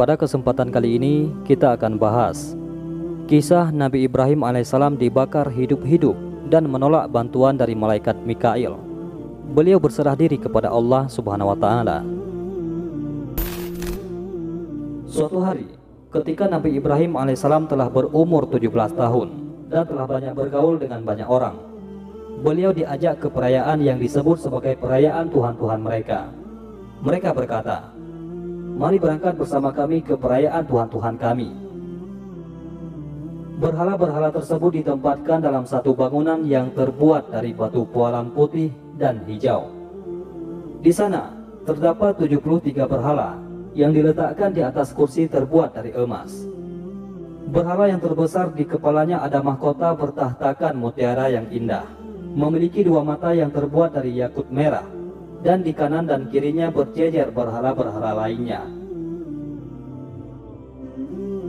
Pada kesempatan kali ini kita akan bahas kisah Nabi Ibrahim alaihissalam dibakar hidup-hidup dan menolak bantuan dari malaikat Mikail. Beliau berserah diri kepada Allah Subhanahu wa taala. Suatu hari, ketika Nabi Ibrahim alaihissalam telah berumur 17 tahun dan telah banyak bergaul dengan banyak orang, beliau diajak ke perayaan yang disebut sebagai perayaan Tuhan-Tuhan mereka. Mereka berkata, Mari berangkat bersama kami ke perayaan Tuhan-Tuhan kami. Berhala-berhala tersebut ditempatkan dalam satu bangunan yang terbuat dari batu pualam putih dan hijau. Di sana terdapat 73 berhala yang diletakkan di atas kursi terbuat dari emas. Berhala yang terbesar di kepalanya ada mahkota bertahtakan mutiara yang indah, memiliki dua mata yang terbuat dari yakut merah dan di kanan dan kirinya berjejer berhala-berhala lainnya.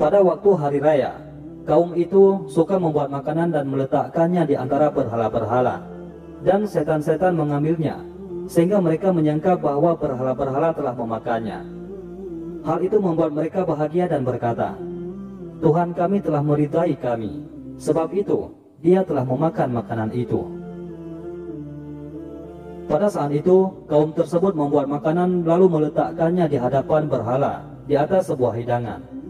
Pada waktu hari raya, kaum itu suka membuat makanan dan meletakkannya di antara berhala-berhala, dan setan-setan mengambilnya, sehingga mereka menyangka bahwa berhala-berhala telah memakannya. Hal itu membuat mereka bahagia dan berkata, Tuhan kami telah meridai kami, sebab itu dia telah memakan makanan itu. Pada saat itu, kaum tersebut membuat makanan lalu meletakkannya di hadapan berhala di atas sebuah hidangan.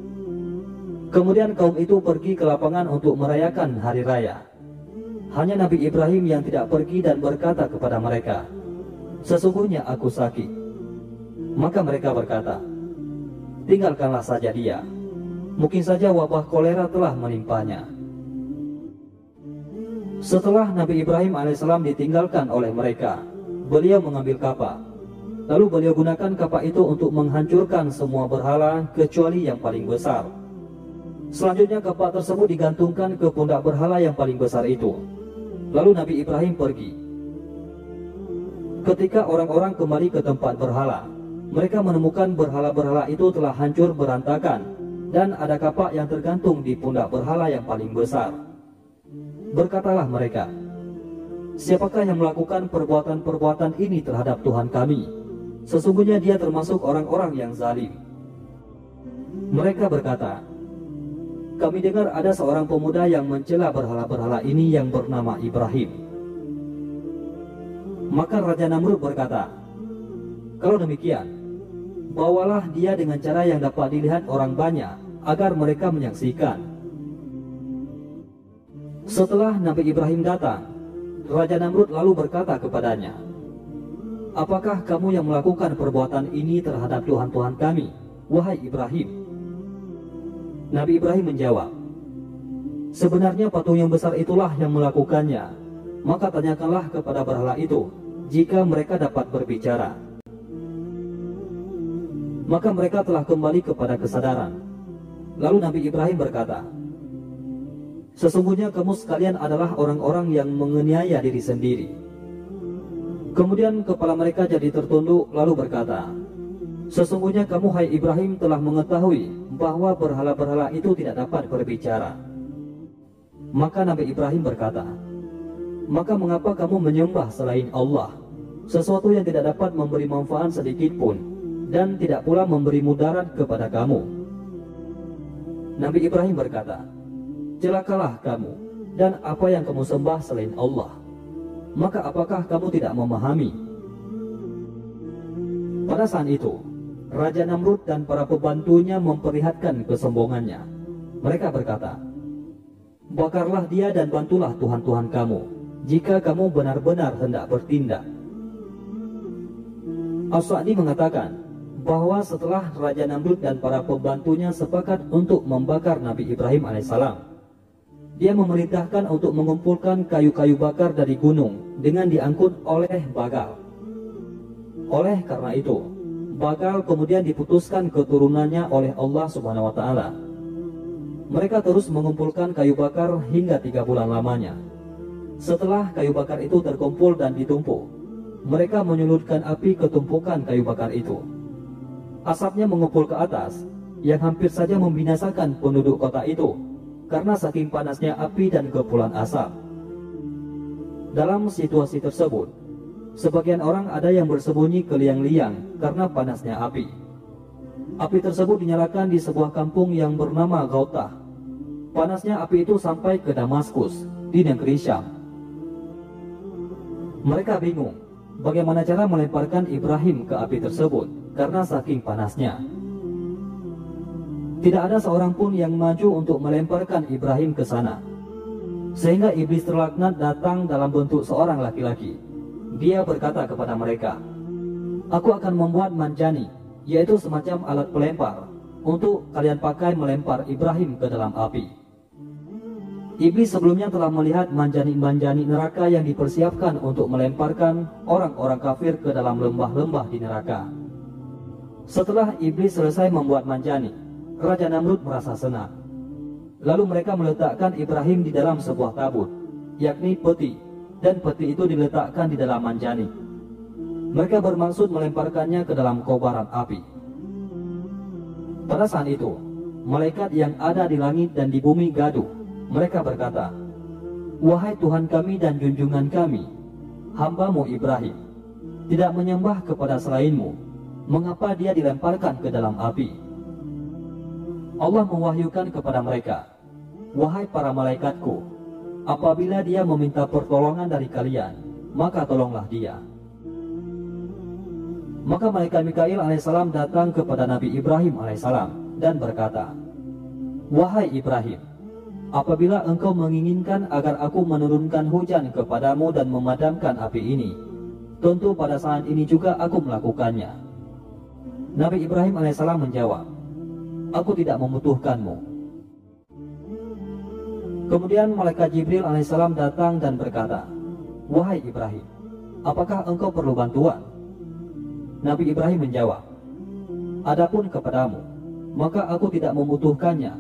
Kemudian kaum itu pergi ke lapangan untuk merayakan hari raya. Hanya Nabi Ibrahim yang tidak pergi dan berkata kepada mereka, Sesungguhnya aku sakit. Maka mereka berkata, Tinggalkanlah saja dia. Mungkin saja wabah kolera telah menimpanya. Setelah Nabi Ibrahim alaihissalam ditinggalkan oleh mereka, beliau mengambil kapak. Lalu beliau gunakan kapak itu untuk menghancurkan semua berhala kecuali yang paling besar. Selanjutnya kapak tersebut digantungkan ke pundak berhala yang paling besar itu. Lalu Nabi Ibrahim pergi. Ketika orang-orang kembali ke tempat berhala, mereka menemukan berhala-berhala itu telah hancur berantakan dan ada kapak yang tergantung di pundak berhala yang paling besar. Berkatalah mereka, Siapakah yang melakukan perbuatan-perbuatan ini terhadap Tuhan kami? Sesungguhnya dia termasuk orang-orang yang zalim. Mereka berkata, kami dengar ada seorang pemuda yang mencela berhala-berhala ini yang bernama Ibrahim. Maka Raja Namrud berkata, kalau demikian, bawalah dia dengan cara yang dapat dilihat orang banyak agar mereka menyaksikan. Setelah Nabi Ibrahim datang, Raja Namrud lalu berkata kepadanya, Apakah kamu yang melakukan perbuatan ini terhadap Tuhan-Tuhan kami, wahai Ibrahim? Nabi Ibrahim menjawab, Sebenarnya patung yang besar itulah yang melakukannya, maka tanyakanlah kepada berhala itu, jika mereka dapat berbicara. Maka mereka telah kembali kepada kesadaran. Lalu Nabi Ibrahim berkata, Sesungguhnya kamu sekalian adalah orang-orang yang menganiaya diri sendiri. Kemudian kepala mereka jadi tertunduk lalu berkata, Sesungguhnya kamu hai Ibrahim telah mengetahui bahwa berhala-berhala itu tidak dapat berbicara. Maka Nabi Ibrahim berkata, Maka mengapa kamu menyembah selain Allah, sesuatu yang tidak dapat memberi manfaat sedikit pun, dan tidak pula memberi mudarat kepada kamu? Nabi Ibrahim berkata, celakalah kamu dan apa yang kamu sembah selain Allah. Maka apakah kamu tidak memahami? Pada saat itu, Raja Namrud dan para pembantunya memperlihatkan kesombongannya. Mereka berkata, Bakarlah dia dan bantulah Tuhan-Tuhan kamu, jika kamu benar-benar hendak bertindak. As-Sa'di mengatakan, bahwa setelah Raja Namrud dan para pembantunya sepakat untuk membakar Nabi Ibrahim alaihissalam, dia memerintahkan untuk mengumpulkan kayu-kayu bakar dari gunung dengan diangkut oleh Bagal. Oleh karena itu, Bagal kemudian diputuskan keturunannya oleh Allah Subhanahu wa taala. Mereka terus mengumpulkan kayu bakar hingga tiga bulan lamanya. Setelah kayu bakar itu terkumpul dan ditumpuk, mereka menyulutkan api ke tumpukan kayu bakar itu. Asapnya mengumpul ke atas, yang hampir saja membinasakan penduduk kota itu karena saking panasnya api dan kepulan asap. Dalam situasi tersebut, sebagian orang ada yang bersembunyi ke liang-liang karena panasnya api. Api tersebut dinyalakan di sebuah kampung yang bernama Gautah. Panasnya api itu sampai ke Damaskus, di negeri Syam. Mereka bingung bagaimana cara melemparkan Ibrahim ke api tersebut karena saking panasnya. Tidak ada seorang pun yang maju untuk melemparkan Ibrahim ke sana. Sehingga iblis terlaknat datang dalam bentuk seorang laki-laki. Dia berkata kepada mereka, Aku akan membuat manjani, yaitu semacam alat pelempar, untuk kalian pakai melempar Ibrahim ke dalam api. Iblis sebelumnya telah melihat manjani-manjani neraka yang dipersiapkan untuk melemparkan orang-orang kafir ke dalam lembah-lembah di neraka. Setelah iblis selesai membuat manjani, Raja Namrud merasa senang. Lalu mereka meletakkan Ibrahim di dalam sebuah tabut, yakni peti, dan peti itu diletakkan di dalam manjani. Mereka bermaksud melemparkannya ke dalam kobaran api. Pada saat itu, malaikat yang ada di langit dan di bumi gaduh. Mereka berkata, Wahai Tuhan kami dan junjungan kami, hambamu Ibrahim, tidak menyembah kepada selainmu, mengapa dia dilemparkan ke dalam api? Allah mewahyukan kepada mereka, Wahai para malaikatku, apabila dia meminta pertolongan dari kalian, maka tolonglah dia. Maka malaikat Mikail alaihissalam datang kepada Nabi Ibrahim alaihissalam dan berkata, Wahai Ibrahim, apabila engkau menginginkan agar aku menurunkan hujan kepadamu dan memadamkan api ini, tentu pada saat ini juga aku melakukannya. Nabi Ibrahim alaihissalam menjawab, aku tidak membutuhkanmu. Kemudian malaikat Jibril alaihissalam datang dan berkata, Wahai Ibrahim, apakah engkau perlu bantuan? Nabi Ibrahim menjawab, Adapun kepadamu, maka aku tidak membutuhkannya.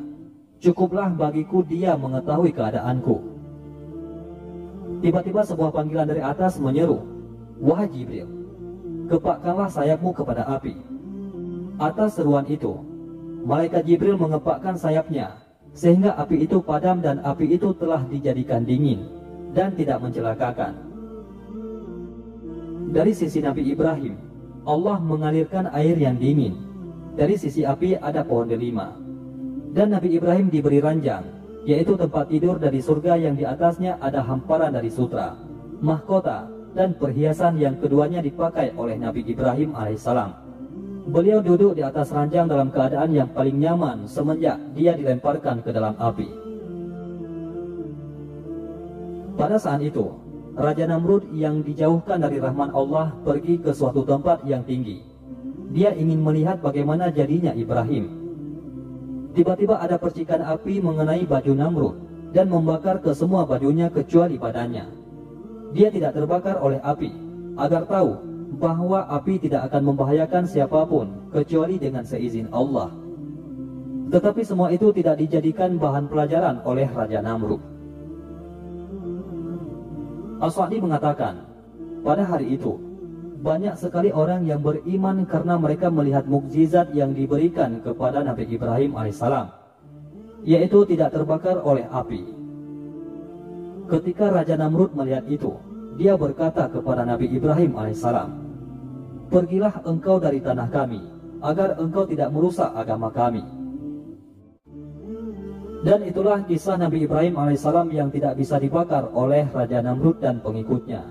Cukuplah bagiku dia mengetahui keadaanku. Tiba-tiba sebuah panggilan dari atas menyeru, Wahai Jibril, kepakkanlah sayapmu kepada api. Atas seruan itu, Malaikat Jibril mengepakkan sayapnya, sehingga api itu padam dan api itu telah dijadikan dingin dan tidak mencelakakan. Dari sisi Nabi Ibrahim, Allah mengalirkan air yang dingin. Dari sisi api ada pohon delima. Dan Nabi Ibrahim diberi ranjang, yaitu tempat tidur dari surga yang di atasnya ada hamparan dari sutra, mahkota, dan perhiasan yang keduanya dipakai oleh Nabi Ibrahim alaihissalam. Beliau duduk di atas ranjang dalam keadaan yang paling nyaman semenjak dia dilemparkan ke dalam api. Pada saat itu, Raja Namrud yang dijauhkan dari rahman Allah pergi ke suatu tempat yang tinggi. Dia ingin melihat bagaimana jadinya Ibrahim. Tiba-tiba ada percikan api mengenai baju Namrud dan membakar ke semua bajunya kecuali badannya. Dia tidak terbakar oleh api, agar tahu bahwa api tidak akan membahayakan siapa pun kecuali dengan seizin Allah. Tetapi semua itu tidak dijadikan bahan pelajaran oleh Raja Namrud. As-Sa'di mengatakan, pada hari itu, banyak sekali orang yang beriman karena mereka melihat mukjizat yang diberikan kepada Nabi Ibrahim alaihissalam, yaitu tidak terbakar oleh api. Ketika Raja Namrud melihat itu, dia berkata kepada Nabi Ibrahim alaihissalam, Pergilah engkau dari tanah kami, agar engkau tidak merusak agama kami. Dan itulah kisah Nabi Ibrahim alaihissalam yang tidak bisa dibakar oleh Raja Namrud dan pengikutnya.